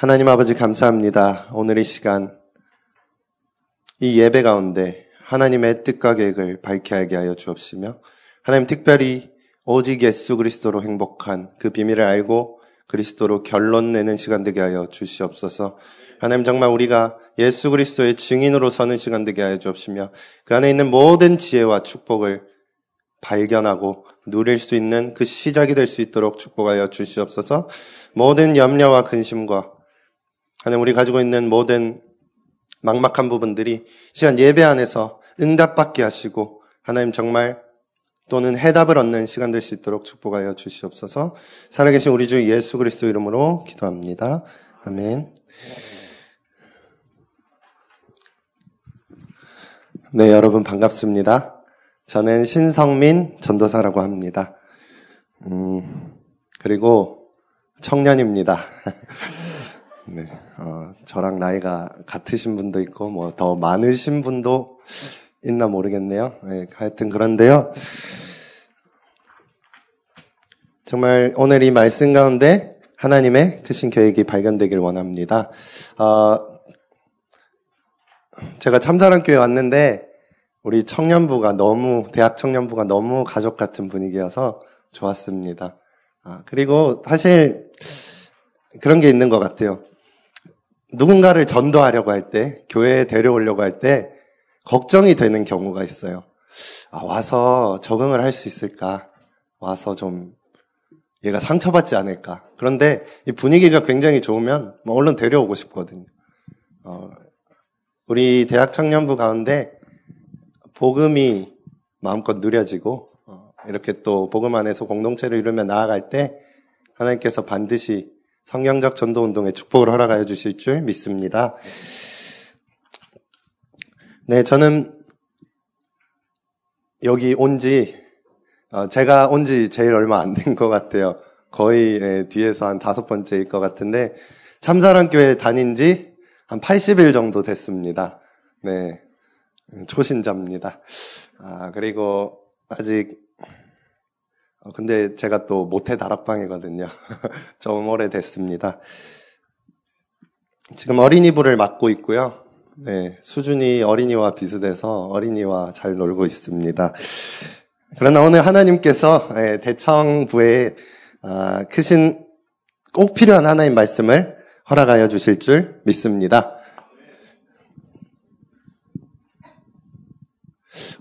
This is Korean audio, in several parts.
하나님 아버지 감사합니다. 오늘 이 시간, 이 예배 가운데 하나님의 뜻과 계획을 밝게 하게 하여 주옵시며, 하나님 특별히 오직 예수 그리스도로 행복한 그 비밀을 알고 그리스도로 결론 내는 시간 되게 하여 주시옵소서. 하나님 정말 우리가 예수 그리스도의 증인으로 서는 시간 되게 하여 주옵시며, 그 안에 있는 모든 지혜와 축복을 발견하고 누릴 수 있는 그 시작이 될 수 있도록 축복하여 주시옵소서. 모든 염려와 근심과 하나님 우리 가지고 있는 모든 막막한 부분들이 시간 예배 안에서 응답받게 하시고 하나님 정말 또는 해답을 얻는 시간 될 수 있도록 축복하여 주시옵소서. 살아계신 우리 주 예수 그리스도 이름으로 기도합니다. 아멘. 네, 여러분 반갑습니다. 저는 신성민 전도사라고 합니다. 음, 그리고 청년입니다. 네, 어, 저랑 나이가 같으신 분도 있고, 뭐, 더 많으신 분도 있나 모르겠네요. 네, 하여튼 그런데요. 정말 오늘 이 말씀 가운데 하나님의 크신 계획이 발견되길 원합니다. 어, 제가 참사랑교회 왔는데, 우리 청년부가 너무, 대학 청년부가 너무 가족 같은 분위기여서 좋았습니다. 아, 그리고 사실 그런 게 있는 것 같아요. 누군가를 전도하려고 할 때, 교회에 데려오려고 할 때, 걱정이 되는 경우가 있어요. 아, 와서 적응을 할 수 있을까? 와서 좀, 얘가 상처받지 않을까? 그런데 이 분위기가 굉장히 좋으면, 뭐 얼른 데려오고 싶거든요. 어, 우리 대학 청년부 가운데 복음이 마음껏 누려지고 어, 이렇게 또 복음 안에서 공동체를 이루며 나아갈 때 하나님께서 반드시 성경적 전도 운동에 축복을 허락하여 주실 줄 믿습니다. 네, 저는 여기 온지 어, 제가 온 지 제일 얼마 안 된 것 같아요. 거의 예, 뒤에서 한 다섯 번째일 것 같은데 참사랑교회 다닌 지 한 80일 정도 됐습니다. 네, 초신자입니다. 아, 그리고 아직, 어, 근데 제가 또 모태 다락방이거든요. 좀 오래됐습니다. 지금 어린이부를 맡고 있고요. 네, 수준이 어린이와 비슷해서 어린이와 잘 놀고 있습니다. 그러나 오늘 하나님께서 네, 대청부에 아, 크신 꼭 필요한 하나님 말씀을 허락하여 주실 줄 믿습니다.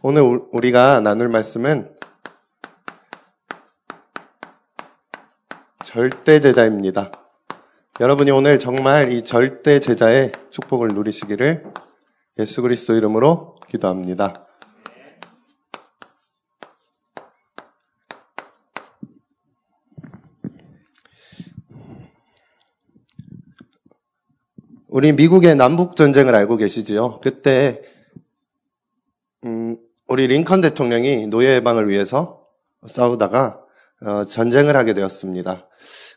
오늘 우리가 나눌 말씀은 절대 제자입니다. 여러분이 오늘 정말 이 절대 제자의 축복을 누리시기를 예수 그리스도 이름으로 기도합니다. 우리 미국의 남북 전쟁을 알고 계시지요? 그때 음, 우리 링컨 대통령이 노예 해방을 위해서 싸우다가 어, 전쟁을 하게 되었습니다.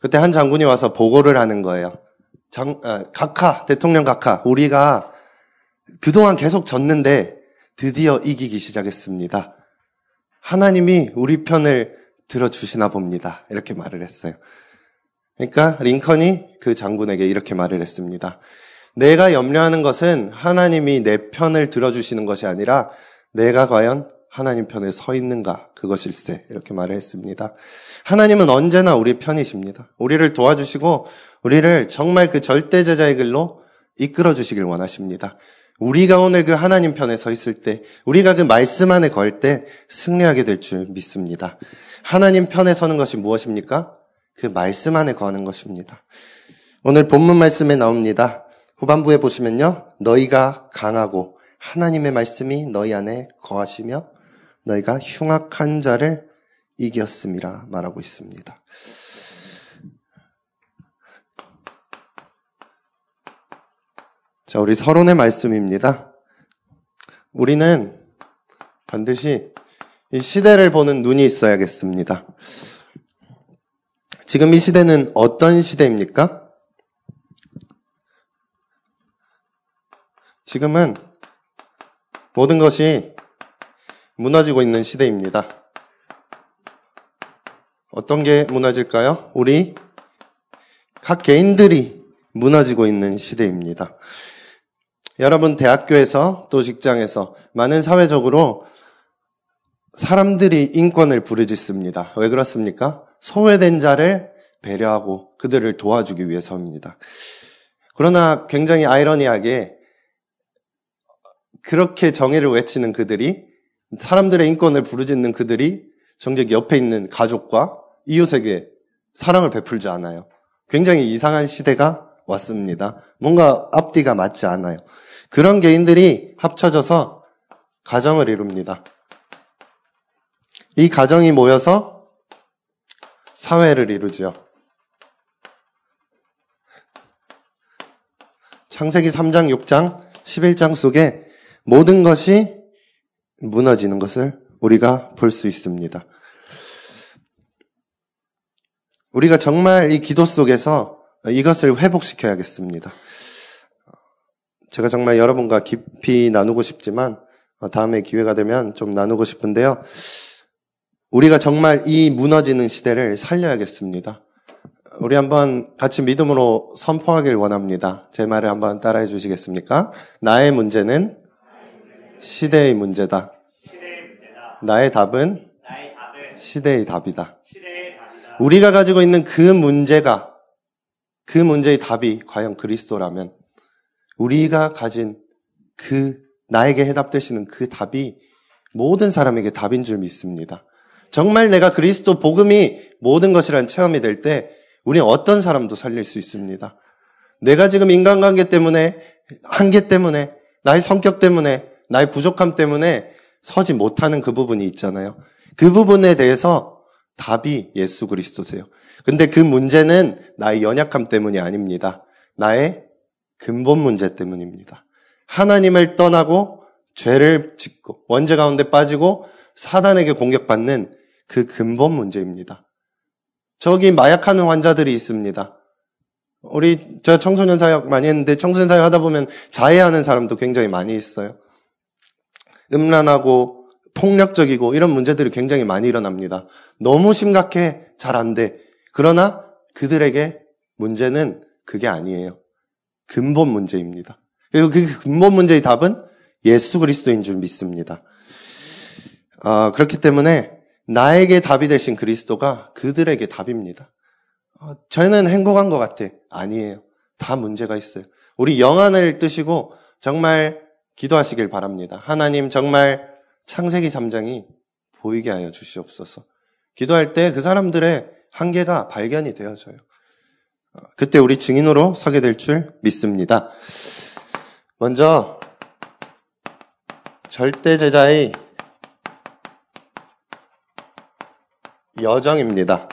그때 한 장군이 와서 보고를 하는 거예요. 장, 아, 각하, 대통령 각하, 우리가 그동안 계속 졌는데 드디어 이기기 시작했습니다. 하나님이 우리 편을 들어주시나 봅니다. 이렇게 말을 했어요. 그러니까 링컨이 그 장군에게 이렇게 말을 했습니다. 내가 염려하는 것은 하나님이 내 편을 들어주시는 것이 아니라 내가 과연 하나님 편에 서 있는가 그것일세 이렇게 말을 했습니다. 하나님은 언제나 우리 편이십니다. 우리를 도와주시고 우리를 정말 그 절대 제자의 길로 이끌어 주시길 원하십니다. 우리가 오늘 그 하나님 편에 서 있을 때, 우리가 그 말씀 안에 걸 때 승리하게 될 줄 믿습니다. 하나님 편에 서는 것이 무엇입니까? 그 말씀 안에 거하는 것입니다. 오늘 본문 말씀에 나옵니다. 후반부에 보시면요. 너희가 강하고 하나님의 말씀이 너희 안에 거하시며 너희가 흉악한 자를 이겼음이라 말하고 있습니다. 자, 우리 서론의 말씀입니다. 우리는 반드시 이 시대를 보는 눈이 있어야겠습니다. 지금 이 시대는 어떤 시대입니까? 지금은 모든 것이 무너지고 있는 시대입니다. 어떤 게 무너질까요? 우리 각 개인들이 무너지고 있는 시대입니다. 여러분 대학교에서 또 직장에서 많은 사회적으로 사람들이 인권을 부르짖습니다. 왜 그렇습니까? 소외된 자를 배려하고 그들을 도와주기 위해서입니다. 그러나 굉장히 아이러니하게 그렇게 정의를 외치는 그들이 사람들의 인권을 부르짖는 그들이 정작 옆에 있는 가족과 이웃에게 사랑을 베풀지 않아요. 굉장히 이상한 시대가 왔습니다. 뭔가 앞뒤가 맞지 않아요. 그런 개인들이 합쳐져서 가정을 이룹니다. 이 가정이 모여서 사회를 이루지요. 창세기 3장, 6장, 11장 속에 모든 것이 무너지는 것을 우리가 볼 수 있습니다. 우리가 정말 이 기도 속에서 이것을 회복시켜야겠습니다. 제가 정말 여러분과 깊이 나누고 싶지만 다음에 기회가 되면 좀 나누고 싶은데요. 우리가 정말 이 무너지는 시대를 살려야겠습니다. 우리 한번 같이 믿음으로 선포하길 원합니다. 제 말을 한번 따라해 주시겠습니까? 나의 문제는 시대의 문제다. 나의 답은 시대의 답이다. 우리가 가지고 있는 그 문제가 그 문제의 답이 과연 그리스도라면 우리가 가진 그 나에게 해답되시는 그 답이 모든 사람에게 답인 줄 믿습니다. 정말 내가 그리스도 복음이 모든 것이란 체험이 될 때 우리는 어떤 사람도 살릴 수 있습니다. 내가 지금 인간관계 때문에 한계 때문에 나의 성격 때문에 나의 부족함 때문에 서지 못하는 그 부분이 있잖아요. 그 부분에 대해서 답이 예수 그리스도세요. 근데 그 문제는 나의 연약함 때문이 아닙니다. 나의 근본 문제 때문입니다. 하나님을 떠나고 죄를 짓고 원죄 가운데 빠지고 사단에게 공격받는 그 근본 문제입니다. 저기 마약하는 환자들이 있습니다. 우리 저 청소년 사역 많이 했는데 청소년 사역 하다 보면 자해하는 사람도 굉장히 많이 있어요. 음란하고 폭력적이고 이런 문제들이 굉장히 많이 일어납니다. 너무 심각해 잘 안 돼. 그러나 그들에게 문제는 그게 아니에요. 근본 문제입니다. 그리고 그 근본 문제의 답은 예수 그리스도인 줄 믿습니다. 어, 그렇기 때문에 나에게 답이 되신 그리스도가 그들에게 답입니다. 어, 저는 행복한 것 같아. 아니에요. 다 문제가 있어요. 우리 영안을 뜨시고 정말 기도하시길 바랍니다. 하나님 정말 창세기 3장이 보이게 하여 주시옵소서. 기도할 때 그 사람들의 한계가 발견이 되어져요. 어, 그때 우리 증인으로 서게 될 줄 믿습니다. 먼저 절대 제자의 여정입니다.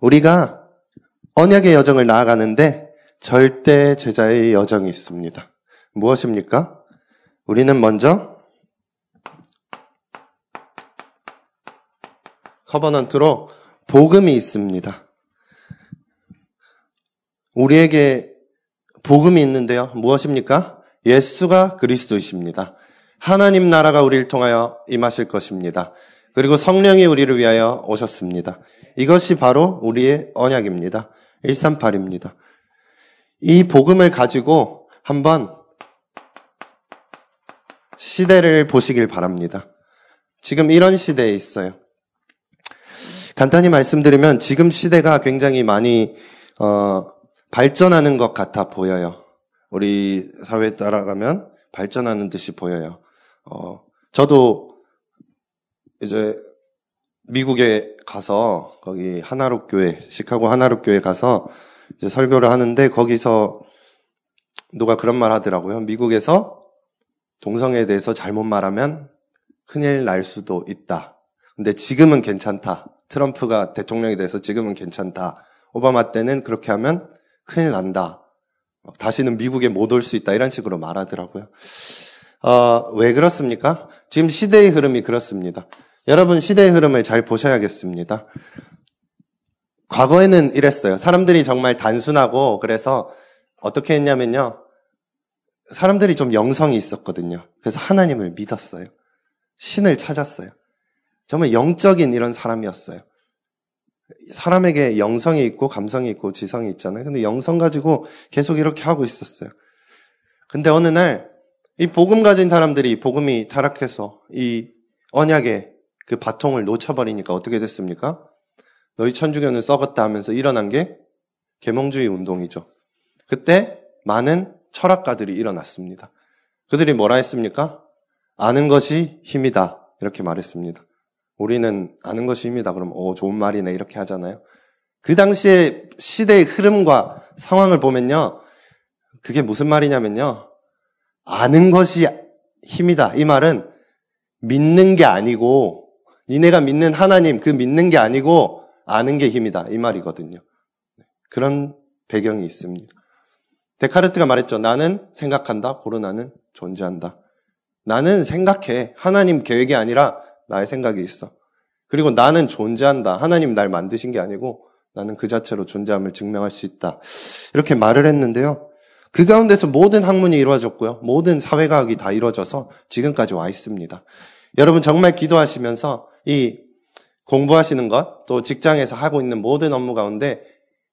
우리가 언약의 여정을 나아가는데 절대 제자의 여정이 있습니다. 무엇입니까? 우리는 먼저 커버넌트로 복음이 있습니다. 우리에게 복음이 있는데요. 무엇입니까? 예수가 그리스도이십니다. 하나님 나라가 우리를 통하여 임하실 것입니다. 그리고 성령이 우리를 위하여 오셨습니다. 이것이 바로 우리의 언약입니다. 138입니다. 이 복음을 가지고 한번 시대를 보시길 바랍니다. 지금 이런 시대에 있어요. 간단히 말씀드리면 지금 시대가 굉장히 많이 어, 발전하는 것 같아 보여요. 우리 사회에 따라가면 발전하는 듯이 보여요. 어, 저도 이제 미국에 가서 거기 하나로 교회, 시카고 하나로 교회 가서 이제 설교를 하는데 거기서 누가 그런 말 하더라고요. 미국에서 동성애에 대해서 잘못 말하면 큰일 날 수도 있다. 근데 지금은 괜찮다. 트럼프가 대통령이 돼서 지금은 괜찮다. 오바마 때는 그렇게 하면 큰일 난다. 다시는 미국에 못 올 수 있다. 이런 식으로 말하더라고요. 어, 왜 그렇습니까? 지금 시대의 흐름이 그렇습니다. 여러분 시대의 흐름을 잘 보셔야겠습니다. 과거에는 이랬어요. 사람들이 정말 단순하고 그래서 어떻게 했냐면요. 사람들이 좀 영성이 있었거든요. 그래서 하나님을 믿었어요. 신을 찾았어요. 정말 영적인 이런 사람이었어요. 사람에게 영성이 있고 감성이 있고 지성이 있잖아요. 근데 영성 가지고 계속 이렇게 하고 있었어요. 근데 어느 날 이 복음 가진 사람들이 복음이 타락해서 이 언약의 그 바통을 놓쳐버리니까 어떻게 됐습니까? 너희 천주교는 썩었다 하면서 일어난 게 계몽주의 운동이죠. 그때 많은 철학가들이 일어났습니다. 그들이 뭐라 했습니까? 아는 것이 힘이다. 이렇게 말했습니다. 우리는 아는 것이 힘이다. 그럼, 오, 좋은 말이네. 이렇게 하잖아요. 그 당시에 시대의 흐름과 상황을 보면요. 그게 무슨 말이냐면요. 아는 것이 힘이다. 이 말은 믿는 게 아니고, 니네가 믿는 하나님, 그 믿는 게 아니고, 아는 게 힘이다. 이 말이거든요. 그런 배경이 있습니다. 데카르트가 말했죠. 나는 생각한다. 고로나는 존재한다. 나는 생각해. 하나님 계획이 아니라 나의 생각이 있어. 그리고 나는 존재한다. 하나님 날 만드신 게 아니고 나는 그 자체로 존재함을 증명할 수 있다. 이렇게 말을 했는데요. 그 가운데서 모든 학문이 이루어졌고요. 모든 사회과학이 다 이루어져서 지금까지 와 있습니다. 여러분 정말 기도하시면서 이 공부하시는 것, 또 직장에서 하고 있는 모든 업무 가운데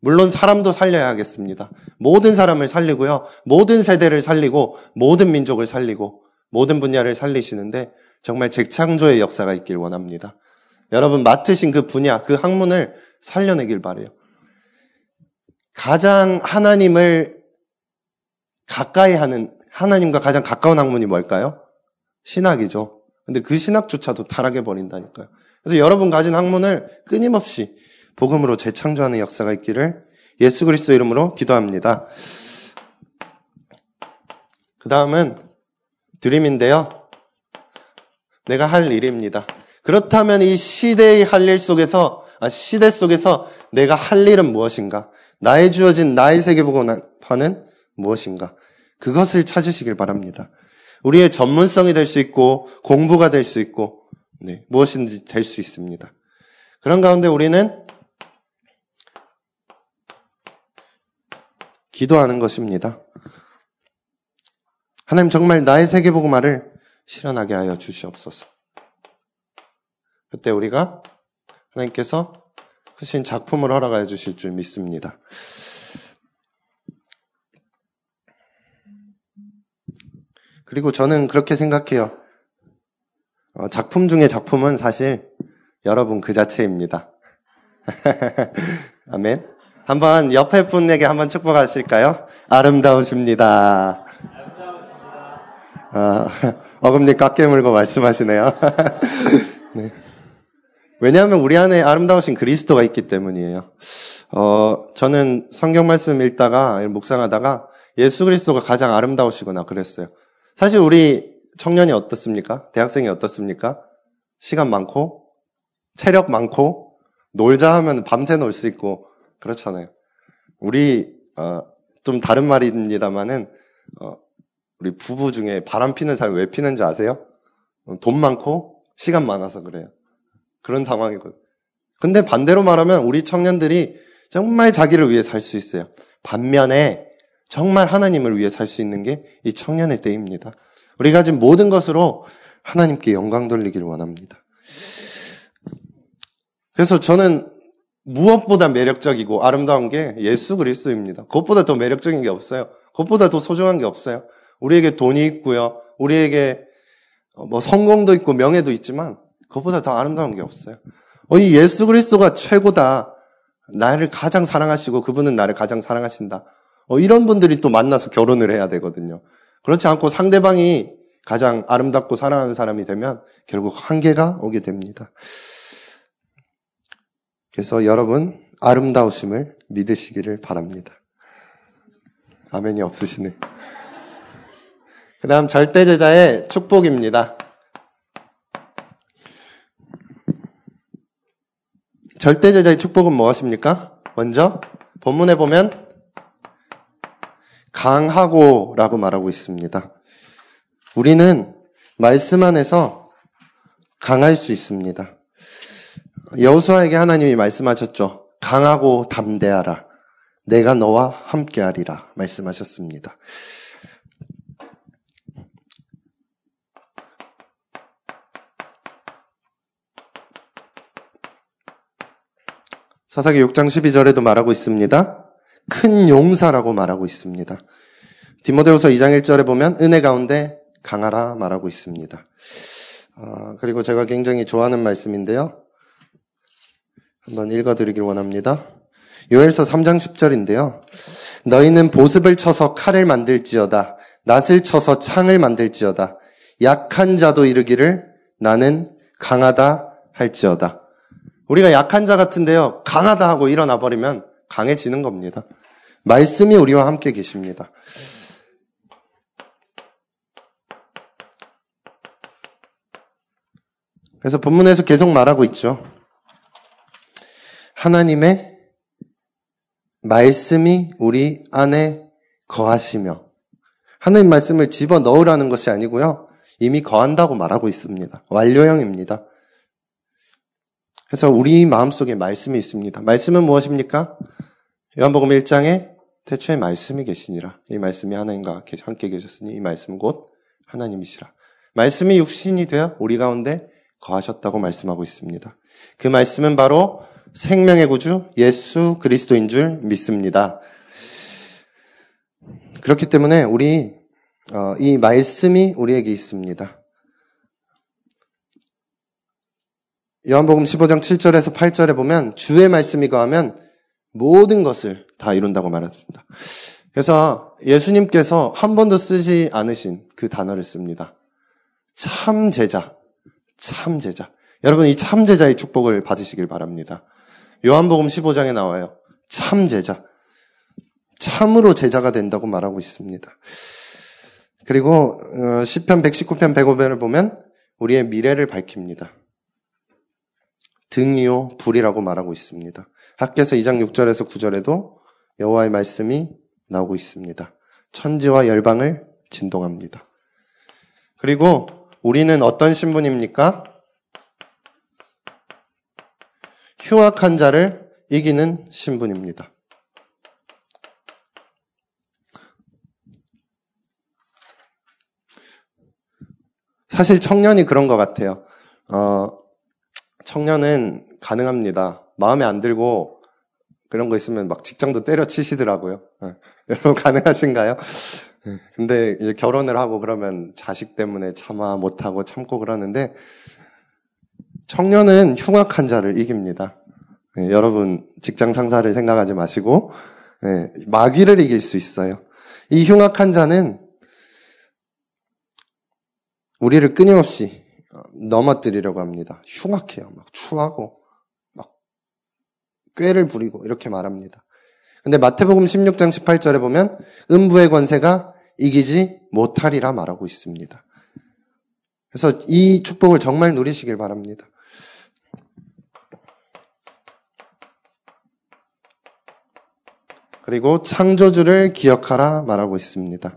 물론 사람도 살려야 하겠습니다. 모든 사람을 살리고요. 모든 세대를 살리고 모든 민족을 살리고 모든 분야를 살리시는데 정말 재창조의 역사가 있길 원합니다. 여러분 맡으신 그 분야, 그 학문을 살려내길 바래요. 가장 하나님을 가까이 하는 하나님과 가장 가까운 학문이 뭘까요? 신학이죠. 근데 그 신학조차도 타락해 버린다니까요. 그래서 여러분 가진 학문을 끊임없이 복음으로 재창조하는 역사가 있기를 예수 그리스도 이름으로 기도합니다. 그 다음은 드림인데요. 내가 할 일입니다. 그렇다면 이 시대의 할 일 속에서, 아, 시대 속에서 내가 할 일은 무엇인가? 나의 주어진 나의 세계보고파는 무엇인가? 그것을 찾으시길 바랍니다. 우리의 전문성이 될 수 있고, 공부가 될 수 있고, 네, 무엇인지 될 수 있습니다. 그런 가운데 우리는 기도하는 것입니다. 하나님 정말 나의 세계복음화를 실현하게 하여 주시옵소서. 그때 우리가 하나님께서 크신 작품을 허락하여 주실 줄 믿습니다. 그리고 저는 그렇게 생각해요. 어, 작품 중에 작품은 사실 여러분 그 자체입니다. 아멘. 한번 옆에 분에게 한번 축복하실까요? 아름다우십니다. 아, 어금니 깎게 물고 말씀하시네요. 네. 왜냐하면 우리 안에 아름다우신 그리스도가 있기 때문이에요. 어, 저는 성경 말씀 읽다가, 묵상하다가 예수 그리스도가 가장 아름다우시구나 그랬어요. 사실 우리 청년이 어떻습니까? 대학생이 어떻습니까? 시간 많고, 체력 많고, 놀자 하면 밤새 놀 수 있고, 그렇잖아요. 우리 어, 좀 다른 말입니다만은 어, 우리 부부 중에 바람 피는 사람 왜 피는지 아세요? 어, 돈 많고 시간 많아서 그래요. 그런 상황이거든요. 근데 반대로 말하면 우리 청년들이 정말 자기를 위해 살 수 있어요. 반면에 정말 하나님을 위해 살 수 있는 게 이 청년의 때입니다. 우리가 지금 모든 것으로 하나님께 영광 돌리기를 원합니다. 그래서 저는 무엇보다 매력적이고 아름다운 게 예수 그리스도입니다. 그것보다 더 매력적인 게 없어요. 그것보다 더 소중한 게 없어요. 우리에게 돈이 있고요. 우리에게 뭐 성공도 있고 명예도 있지만 그것보다 더 아름다운 게 없어요. 어, 이 예수 그리스도가 최고다. 나를 가장 사랑하시고 그분은 나를 가장 사랑하신다. 어, 이런 분들이 또 만나서 결혼을 해야 되거든요. 그렇지 않고 상대방이 가장 아름답고 사랑하는 사람이 되면 결국 한계가 오게 됩니다. 그래서 여러분 아름다우심을 믿으시기를 바랍니다. 아멘이 없으시네. 그 다음 절대제자의 축복입니다. 절대제자의 축복은 무엇입니까? 먼저 본문에 보면 강하고 라고 말하고 있습니다. 우리는 말씀 안에서 강할 수 있습니다. 여호수아에게 하나님이 말씀하셨죠. 강하고 담대하라. 내가 너와 함께하리라 말씀하셨습니다. 사사기 6장 12절에도 말하고 있습니다. 큰 용사라고 말하고 있습니다. 디모데후서 2장 1절에 보면 은혜 가운데 강하라 말하고 있습니다. 아, 그리고 제가 굉장히 좋아하는 말씀인데요. 한번 읽어드리길 원합니다. 요엘서 3장 10절인데요. 너희는 보습을 쳐서 칼을 만들지어다. 낫을 쳐서 창을 만들지어다. 약한 자도 이르기를 나는 강하다 할지어다. 우리가 약한 자 같은데요. 강하다 하고 일어나 버리면 강해지는 겁니다. 말씀이 우리와 함께 계십니다. 그래서 본문에서 계속 말하고 있죠. 하나님의 말씀이 우리 안에 거하시며 하나님 말씀을 집어 넣으라는 것이 아니고요. 이미 거한다고 말하고 있습니다. 완료형입니다. 그래서 우리 마음속에 말씀이 있습니다. 말씀은 무엇입니까? 요한복음 1장에 태초에 말씀이 계시니라. 이 말씀이 하나님과 함께 계셨으니 이 말씀은 곧 하나님이시라. 말씀이 육신이 되어 우리 가운데 거하셨다고 말씀하고 있습니다. 그 말씀은 바로 생명의 구주 예수 그리스도인 줄 믿습니다. 그렇기 때문에 우리 어, 이 말씀이 우리에게 있습니다. 요한복음 15장 7절에서 8절에 보면 주의 말씀이 거하면 모든 것을 다 이룬다고 말했습니다. 그래서 예수님께서 한 번도 쓰지 않으신 그 단어를 씁니다. 참 제자. 참 제자. 여러분 이 참 제자의 축복을 받으시길 바랍니다. 요한복음 15장에 나와요. 참 제자. 참으로 제자가 된다고 말하고 있습니다. 그리고 어, 시편 119편 105편을 보면 우리의 미래를 밝힙니다. 등이요 불이라고 말하고 있습니다. 학계에서 2장 6절에서 9절에도 여호와의 말씀이 나오고 있습니다. 천지와 열방을 진동합니다. 그리고 우리는 어떤 신분입니까? 흉악한 자를 이기는 신분입니다. 사실 청년이 그런 것 같아요. 어, 청년은 가능합니다. 마음에 안 들고 그런 거 있으면 막 직장도 때려치시더라고요. 네. 여러분 가능하신가요? 네. 근데 이제 결혼을 하고 그러면 자식 때문에 참아 못하고 참고 그러는데 청년은 흉악한 자를 이깁니다. 네, 여러분 직장 상사를 생각하지 마시고 네, 마귀를 이길 수 있어요. 이 흉악한 자는 우리를 끊임없이 넘어뜨리려고 합니다. 흉악해요. 막 추하고 막 꾀를 부리고 이렇게 말합니다. 근데 마태복음 16장 18절에 보면 음부의 권세가 이기지 못하리라 말하고 있습니다. 그래서 이 축복을 정말 누리시길 바랍니다. 그리고 창조주를 기억하라 말하고 있습니다.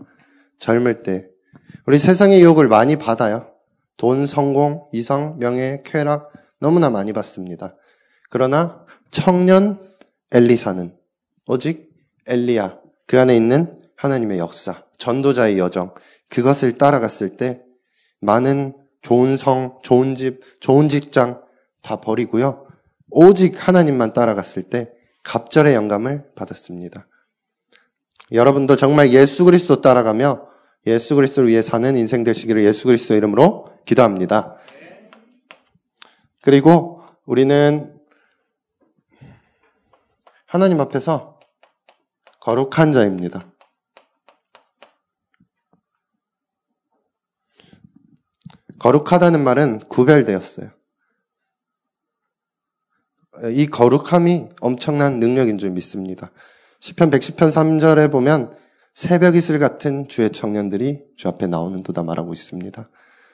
젊을 때 우리 세상의 유혹을 많이 받아요. 돈, 성공, 이성, 명예, 쾌락 너무나 많이 받습니다. 그러나 청년 엘리사는 오직 엘리야 그 안에 있는 하나님의 역사, 전도자의 여정 그것을 따라갔을 때 많은 좋은 성, 좋은 집, 좋은 직장 다 버리고요. 오직 하나님만 따라갔을 때 갑절의 영감을 받았습니다. 여러분도 정말 예수 그리스도 따라가며 예수 그리스도를 위해 사는 인생 되시기를 예수 그리스도 이름으로 기도합니다. 그리고 우리는 하나님 앞에서 거룩한 자입니다. 거룩하다는 말은 구별되었어요. 이 거룩함이 엄청난 능력인 줄 믿습니다. 10편 110편 3절에 보면 새벽 이슬 같은 주의 청년들이 주 앞에 나오는 도다 말하고 있습니다.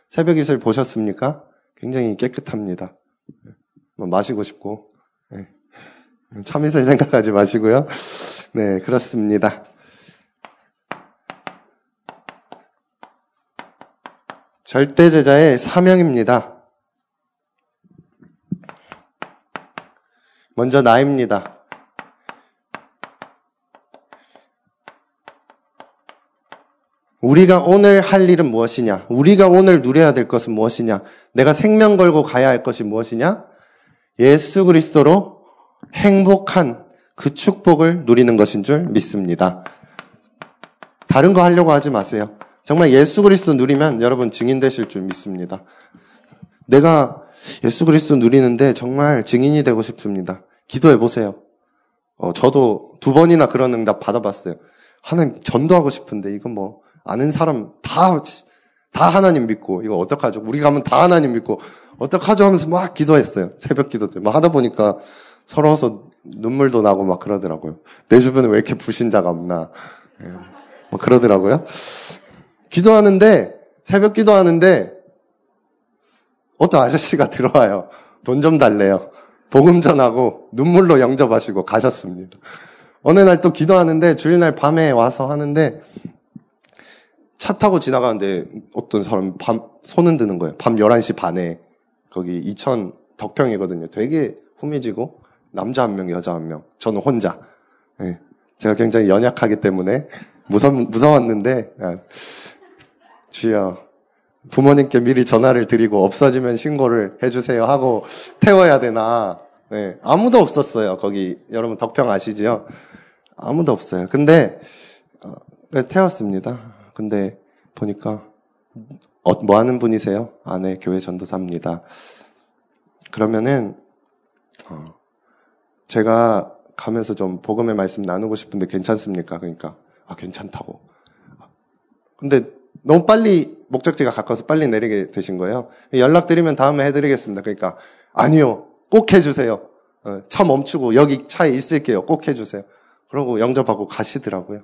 새벽 이슬 보셨습니까? 굉장히 깨끗합니다. 뭐 마시고 싶고 네. 참이슬 생각하지 마시고요. 네 그렇습니다. 절대 제자의 사명입니다. 먼저 나입니다. 우리가 오늘 할 일은 무엇이냐? 우리가 오늘 누려야 될 것은 무엇이냐? 내가 생명 걸고 가야 할 것이 무엇이냐? 예수 그리스도로 행복한 그 축복을 누리는 것인 줄 믿습니다. 다른 거 하려고 하지 마세요. 정말 예수 그리스도 누리면 여러분 증인 되실 줄 믿습니다. 내가 예수 그리스도 누리는데 정말 증인이 되고 싶습니다. 기도해 보세요. 어, 저도 두 번이나 그런 응답 받아봤어요. 하나님 전도하고 싶은데 이건 뭐 아는 사람 다 다 하나님 믿고 이거 어떡하죠? 우리 가면 다 하나님 믿고 어떡하죠 하면서 막 기도했어요. 새벽 기도 때. 막 하다 보니까 서러워서 눈물도 나고 막 그러더라고요. 내 주변에 왜 이렇게 불신자가 없나. 예. 막 그러더라고요. 기도하는데 새벽 기도하는데 어떤 아저씨가 들어와요. 돈 좀 달래요. 복음 전하고 눈물로 영접하시고 가셨습니다. 어느 날 또 기도하는데 주일날 밤에 와서 하는데 차 타고 지나가는데 어떤 사람 밤 손흔 드는 거예요. 밤 11시 반에 거기 이천 덕평이거든요. 되게 후미지고 남자 한 명, 여자 한 명. 저는 혼자. 네. 제가 굉장히 연약하기 때문에 무서, 무서웠는데 아, 주여 부모님께 미리 전화를 드리고 없어지면 신고를 해주세요 하고 태워야 되나. 네, 아무도 없었어요. 거기 여러분 덕평 아시죠? 아무도 없어요. 근데 어, 네, 태웠습니다. 근데 보니까 어, 뭐 하는 분이세요? 아, 네, 교회 전도사입니다. 그러면은 어, 제가 가면서 좀 복음의 말씀 나누고 싶은데 괜찮습니까? 그러니까 아 괜찮다고. 근데 너무 빨리 목적지가 가까워서 빨리 내리게 되신 거예요. 연락드리면 다음에 해드리겠습니다. 그러니까 아니요, 꼭 해주세요. 어, 차 멈추고 여기 차에 있을게요. 꼭 해주세요. 그러고 영접하고 가시더라고요.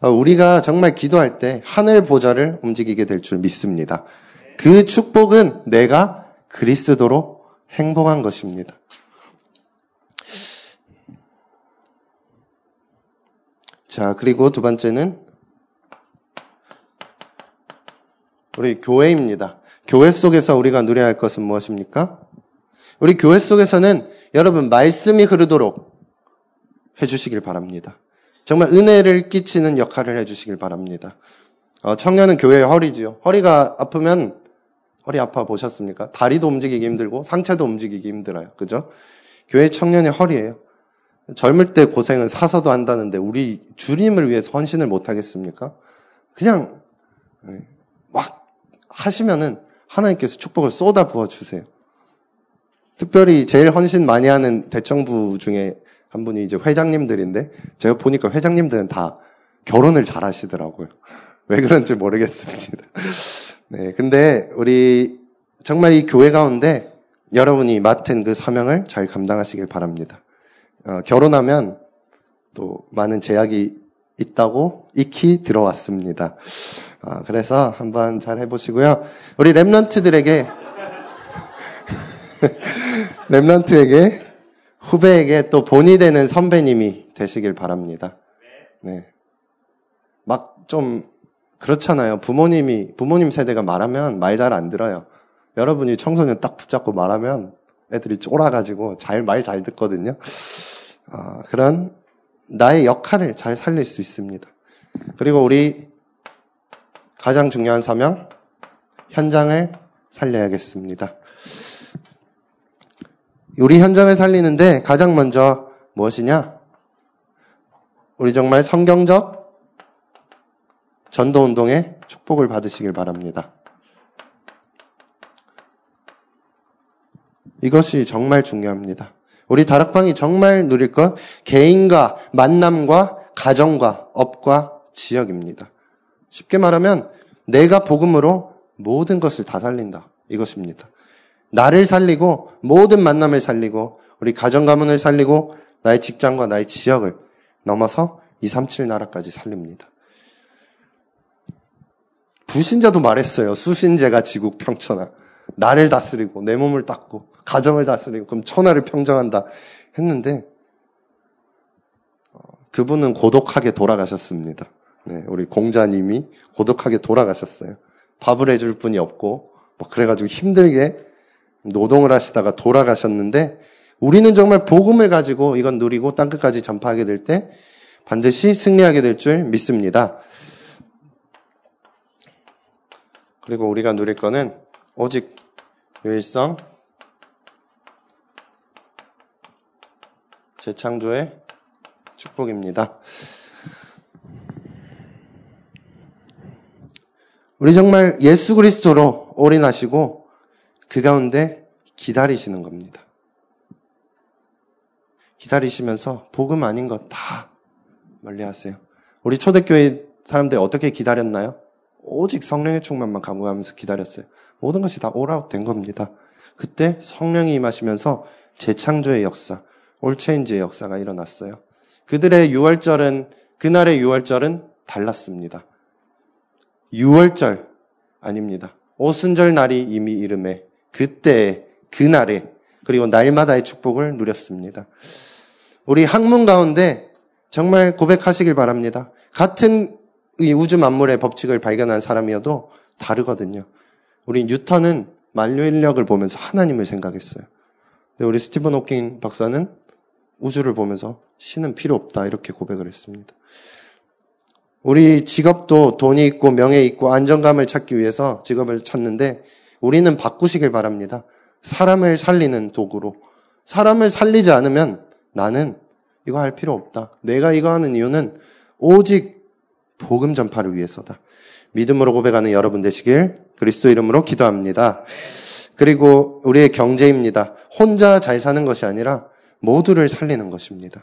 어, 우리가 정말 기도할 때 하늘 보좌를 움직이게 될 줄 믿습니다. 그 축복은 내가 그리스도로 행복한 것입니다. 자, 그리고 두 번째는 우리 교회입니다. 교회 속에서 우리가 누려야 할 것은 무엇입니까? 우리 교회 속에서는 여러분 말씀이 흐르도록 해주시길 바랍니다. 정말 은혜를 끼치는 역할을 해주시길 바랍니다. 어, 청년은 교회의 허리지요. 허리가 아프면 허리 아파 보셨습니까? 다리도 움직이기 힘들고 상체도 움직이기 힘들어요. 그죠? 교회 청년의 허리예요. 젊을 때 고생은 사서도 한다는데 우리 주님을 위해서 헌신을 못 하겠습니까? 그냥 예, 막 하시면은 하나님께서 축복을 쏟아 부어 주세요. 특별히 제일 헌신 많이 하는 대청부 중에 한 분이 이제 회장님들인데 제가 보니까 회장님들은 다 결혼을 잘 하시더라고요. 왜 그런지 모르겠습니다. 네, 근데 우리 정말 이 교회 가운데 여러분이 맡은 그 사명을 잘 감당하시길 바랍니다. 어, 결혼하면 또 많은 제약이 있다고 익히 들어왔습니다. 어, 그래서 한번 잘 해보시고요. 우리 랩런트들에게 랩런트에게 후배에게 또 본이 되는 선배님이 되시길 바랍니다. 네. 막 좀 그렇잖아요. 부모님이 부모님 세대가 말하면 말 잘 안 들어요. 여러분이 청소년 딱 붙잡고 말하면 애들이 쫄아가지고 잘 말 잘 듣거든요. 어, 그런 나의 역할을 잘 살릴 수 있습니다. 그리고 우리 가장 중요한 사명 현장을 살려야겠습니다. 우리 현장을 살리는데 가장 먼저 무엇이냐? 우리 정말 성경적 전도 운동의 축복을 받으시길 바랍니다. 이것이 정말 중요합니다. 우리 다락방이 정말 누릴 것 개인과 만남과 가정과 업과 지역입니다. 쉽게 말하면 내가 복음으로 모든 것을 다 살린다. 이것입니다. 나를 살리고 모든 만남을 살리고 우리 가정 가문을 살리고 나의 직장과 나의 지역을 넘어서 237 나라까지 살립니다. 부신자도 말했어요. 수신제가 지국 평천하. 나를 다스리고 내 몸을 닦고 가정을 다스리고 그럼 천하를 평정한다 했는데 어, 그분은 고독하게 돌아가셨습니다. 네, 우리 공자님이 고독하게 돌아가셨어요. 밥을 해줄 분이 없고 뭐 그래가지고 힘들게 노동을 하시다가 돌아가셨는데 우리는 정말 복음을 가지고 이건 누리고 땅끝까지 전파하게 될 때 반드시 승리하게 될 줄 믿습니다. 그리고 우리가 누릴 거는 오직 유일성 재창조의 축복입니다. 우리 정말 예수 그리스도로 올인하시고 그 가운데 기다리시는 겁니다. 기다리시면서 복음 아닌 것 다 멀리 하세요. 우리 초대교회 사람들 어떻게 기다렸나요? 오직 성령의 충만만 강구하면서 기다렸어요. 모든 것이 다 오라웃 된 겁니다. 그때 성령이 임하시면서 재창조의 역사, 올체인지의 역사가 일어났어요. 그들의 6월절은 그날의 6월절은 달랐습니다. 6월절 아닙니다. 오순절 날이 이미 이름에 그때 그날에 그리고 날마다의 축복을 누렸습니다. 우리 학문 가운데 정말 고백하시길 바랍니다. 같은 이 우주 만물의 법칙을 발견한 사람이어도 다르거든요. 우리 뉴턴은 만류 인력을 보면서 하나님을 생각했어요. 근데 우리 스티븐 호킹 박사는 우주를 보면서 신은 필요 없다 이렇게 고백을 했습니다. 우리 직업도 돈이 있고 명예 있고 안정감을 찾기 위해서 직업을 찾는데 우리는 바꾸시길 바랍니다. 사람을 살리는 도구로. 사람을 살리지 않으면 나는 이거 할 필요 없다. 내가 이거 하는 이유는 오직 복음 전파를 위해서다. 믿음으로 고백하는 여러분 되시길 그리스도 이름으로 기도합니다. 그리고 우리의 경제입니다. 혼자 잘 사는 것이 아니라 모두를 살리는 것입니다.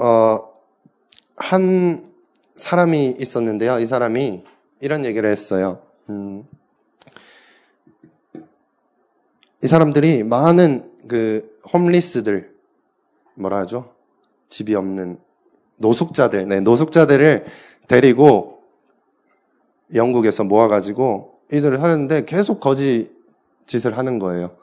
어, 한 사람이 있었는데요. 이 사람이 이런 얘기를 했어요. 음, 이 사람들이 많은 그 홈리스들 뭐라 하죠? 집이 없는 노숙자들, 네, 노숙자들을 데리고 영국에서 모아가지고 이들을 하는데 계속 거지 짓을 하는 거예요.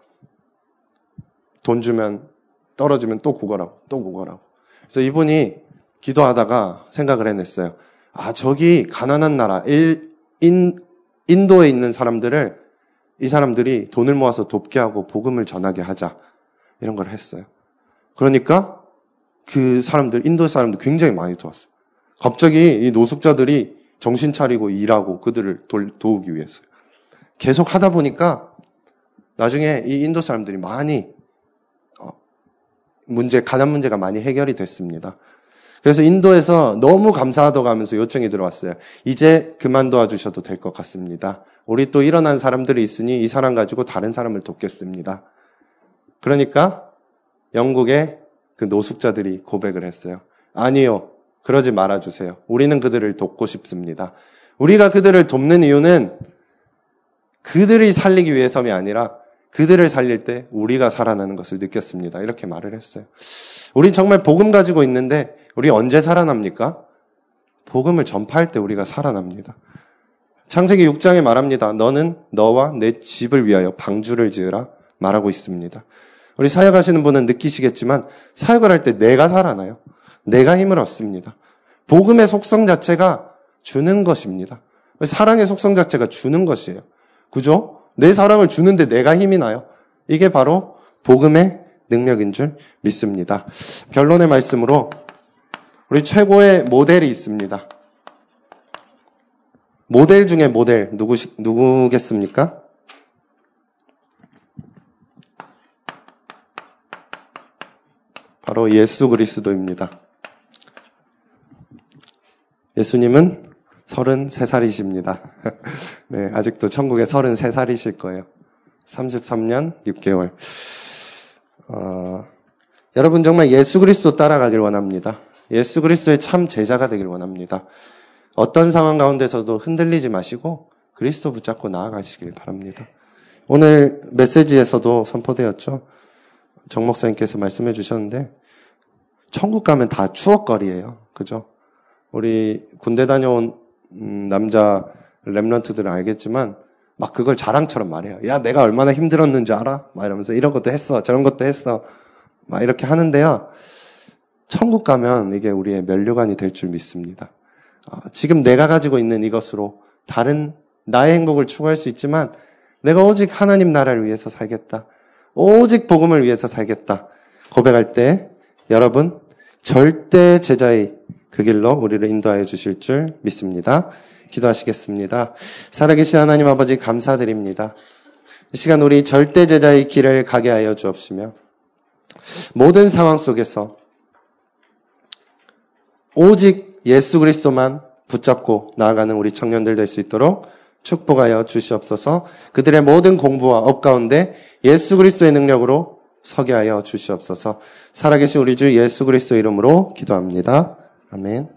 돈 주면 떨어지면 또 구걸하고 또 구걸하고. 그래서 이분이 기도하다가 생각을 해냈어요. 아 저기 가난한 나라 일, 인, 인도에 있는 사람들을 이 사람들이 돈을 모아서 돕게 하고 복음을 전하게 하자 이런 걸 했어요. 그러니까 그 사람들 인도 사람들 굉장히 많이 도왔어요. 갑자기 이 노숙자들이 정신 차리고 일하고 그들을 도 우기 위해서 계속 하다 보니까 나중에 이 인도 사람들이 많이 어, 문제 가난 문제가 많이 해결이 됐습니다. 그래서 인도에서 너무 감사하다고 하면서 요청이 들어왔어요. 이제 그만 도와주셔도 될 것 같습니다. 우리 또 일어난 사람들이 있으니 이 사람 가지고 다른 사람을 돕겠습니다. 그러니까 영국의 그 노숙자들이 고백을 했어요. 아니요. 그러지 말아주세요. 우리는 그들을 돕고 싶습니다. 우리가 그들을 돕는 이유는 그들이 살리기 위해서이 아니라 그들을 살릴 때 우리가 살아나는 것을 느꼈습니다. 이렇게 말을 했어요. 우리 정말 복음 가지고 있는데 우리 언제 살아납니까? 복음을 전파할 때 우리가 살아납니다. 창세기 6장에 말합니다. 너는 너와 내 집을 위하여 방주를 지으라 말하고 있습니다. 우리 사역하시는 분은 느끼시겠지만 사역을 할 때 내가 살아나요. 내가 힘을 얻습니다. 복음의 속성 자체가 주는 것입니다. 사랑의 속성 자체가 주는 것이에요. 그죠? 내 사랑을 주는데 내가 힘이 나요. 이게 바로 복음의 능력인 줄 믿습니다. 결론의 말씀으로 우리 최고의 모델이 있습니다. 모델 중에 모델 누구 누구겠습니까? 바로 예수 그리스도입니다. 예수님은 33살이십니다. 네, 아직도 천국에 33살이실 거예요. 33년 6개월. 어, 여러분 정말 예수 그리스도 따라가길 원합니다. 예수 그리스도의 참 제자가 되길 원합니다. 어떤 상황 가운데서도 흔들리지 마시고 그리스도 붙잡고 나아가시길 바랍니다. 오늘 메시지에서도 선포되었죠. 정 목사님께서 말씀해 주셨는데 천국 가면 다 추억거리예요. 그죠? 우리 군대 다녀온 음, 남자 랩런트들은 알겠지만 막 그걸 자랑처럼 말해요. 야, 내가 얼마나 힘들었는지 알아? 막 이러면서 이런 것도 했어. 저런 것도 했어. 막 이렇게 하는데요. 천국 가면 이게 우리의 면류관이 될 줄 믿습니다. 어, 지금 내가 가지고 있는 이것으로 다른 나의 행복을 추구할 수 있지만 내가 오직 하나님 나라를 위해서 살겠다. 오직 복음을 위해서 살겠다. 고백할 때 여러분 절대 제자의 그 길로 우리를 인도하여 주실 줄 믿습니다. 기도하시겠습니다. 살아계신 하나님 아버지 감사드립니다. 이 시간 우리 절대 제자의 길을 가게 하여 주옵시며 모든 상황 속에서 오직 예수 그리스도만 붙잡고 나아가는 우리 청년들 될 수 있도록 축복하여 주시옵소서. 그들의 모든 공부와 업 가운데 예수 그리스도의 능력으로 서게 하여 주시옵소서. 살아계신 우리 주 예수 그리스도 이름으로 기도합니다. 아멘.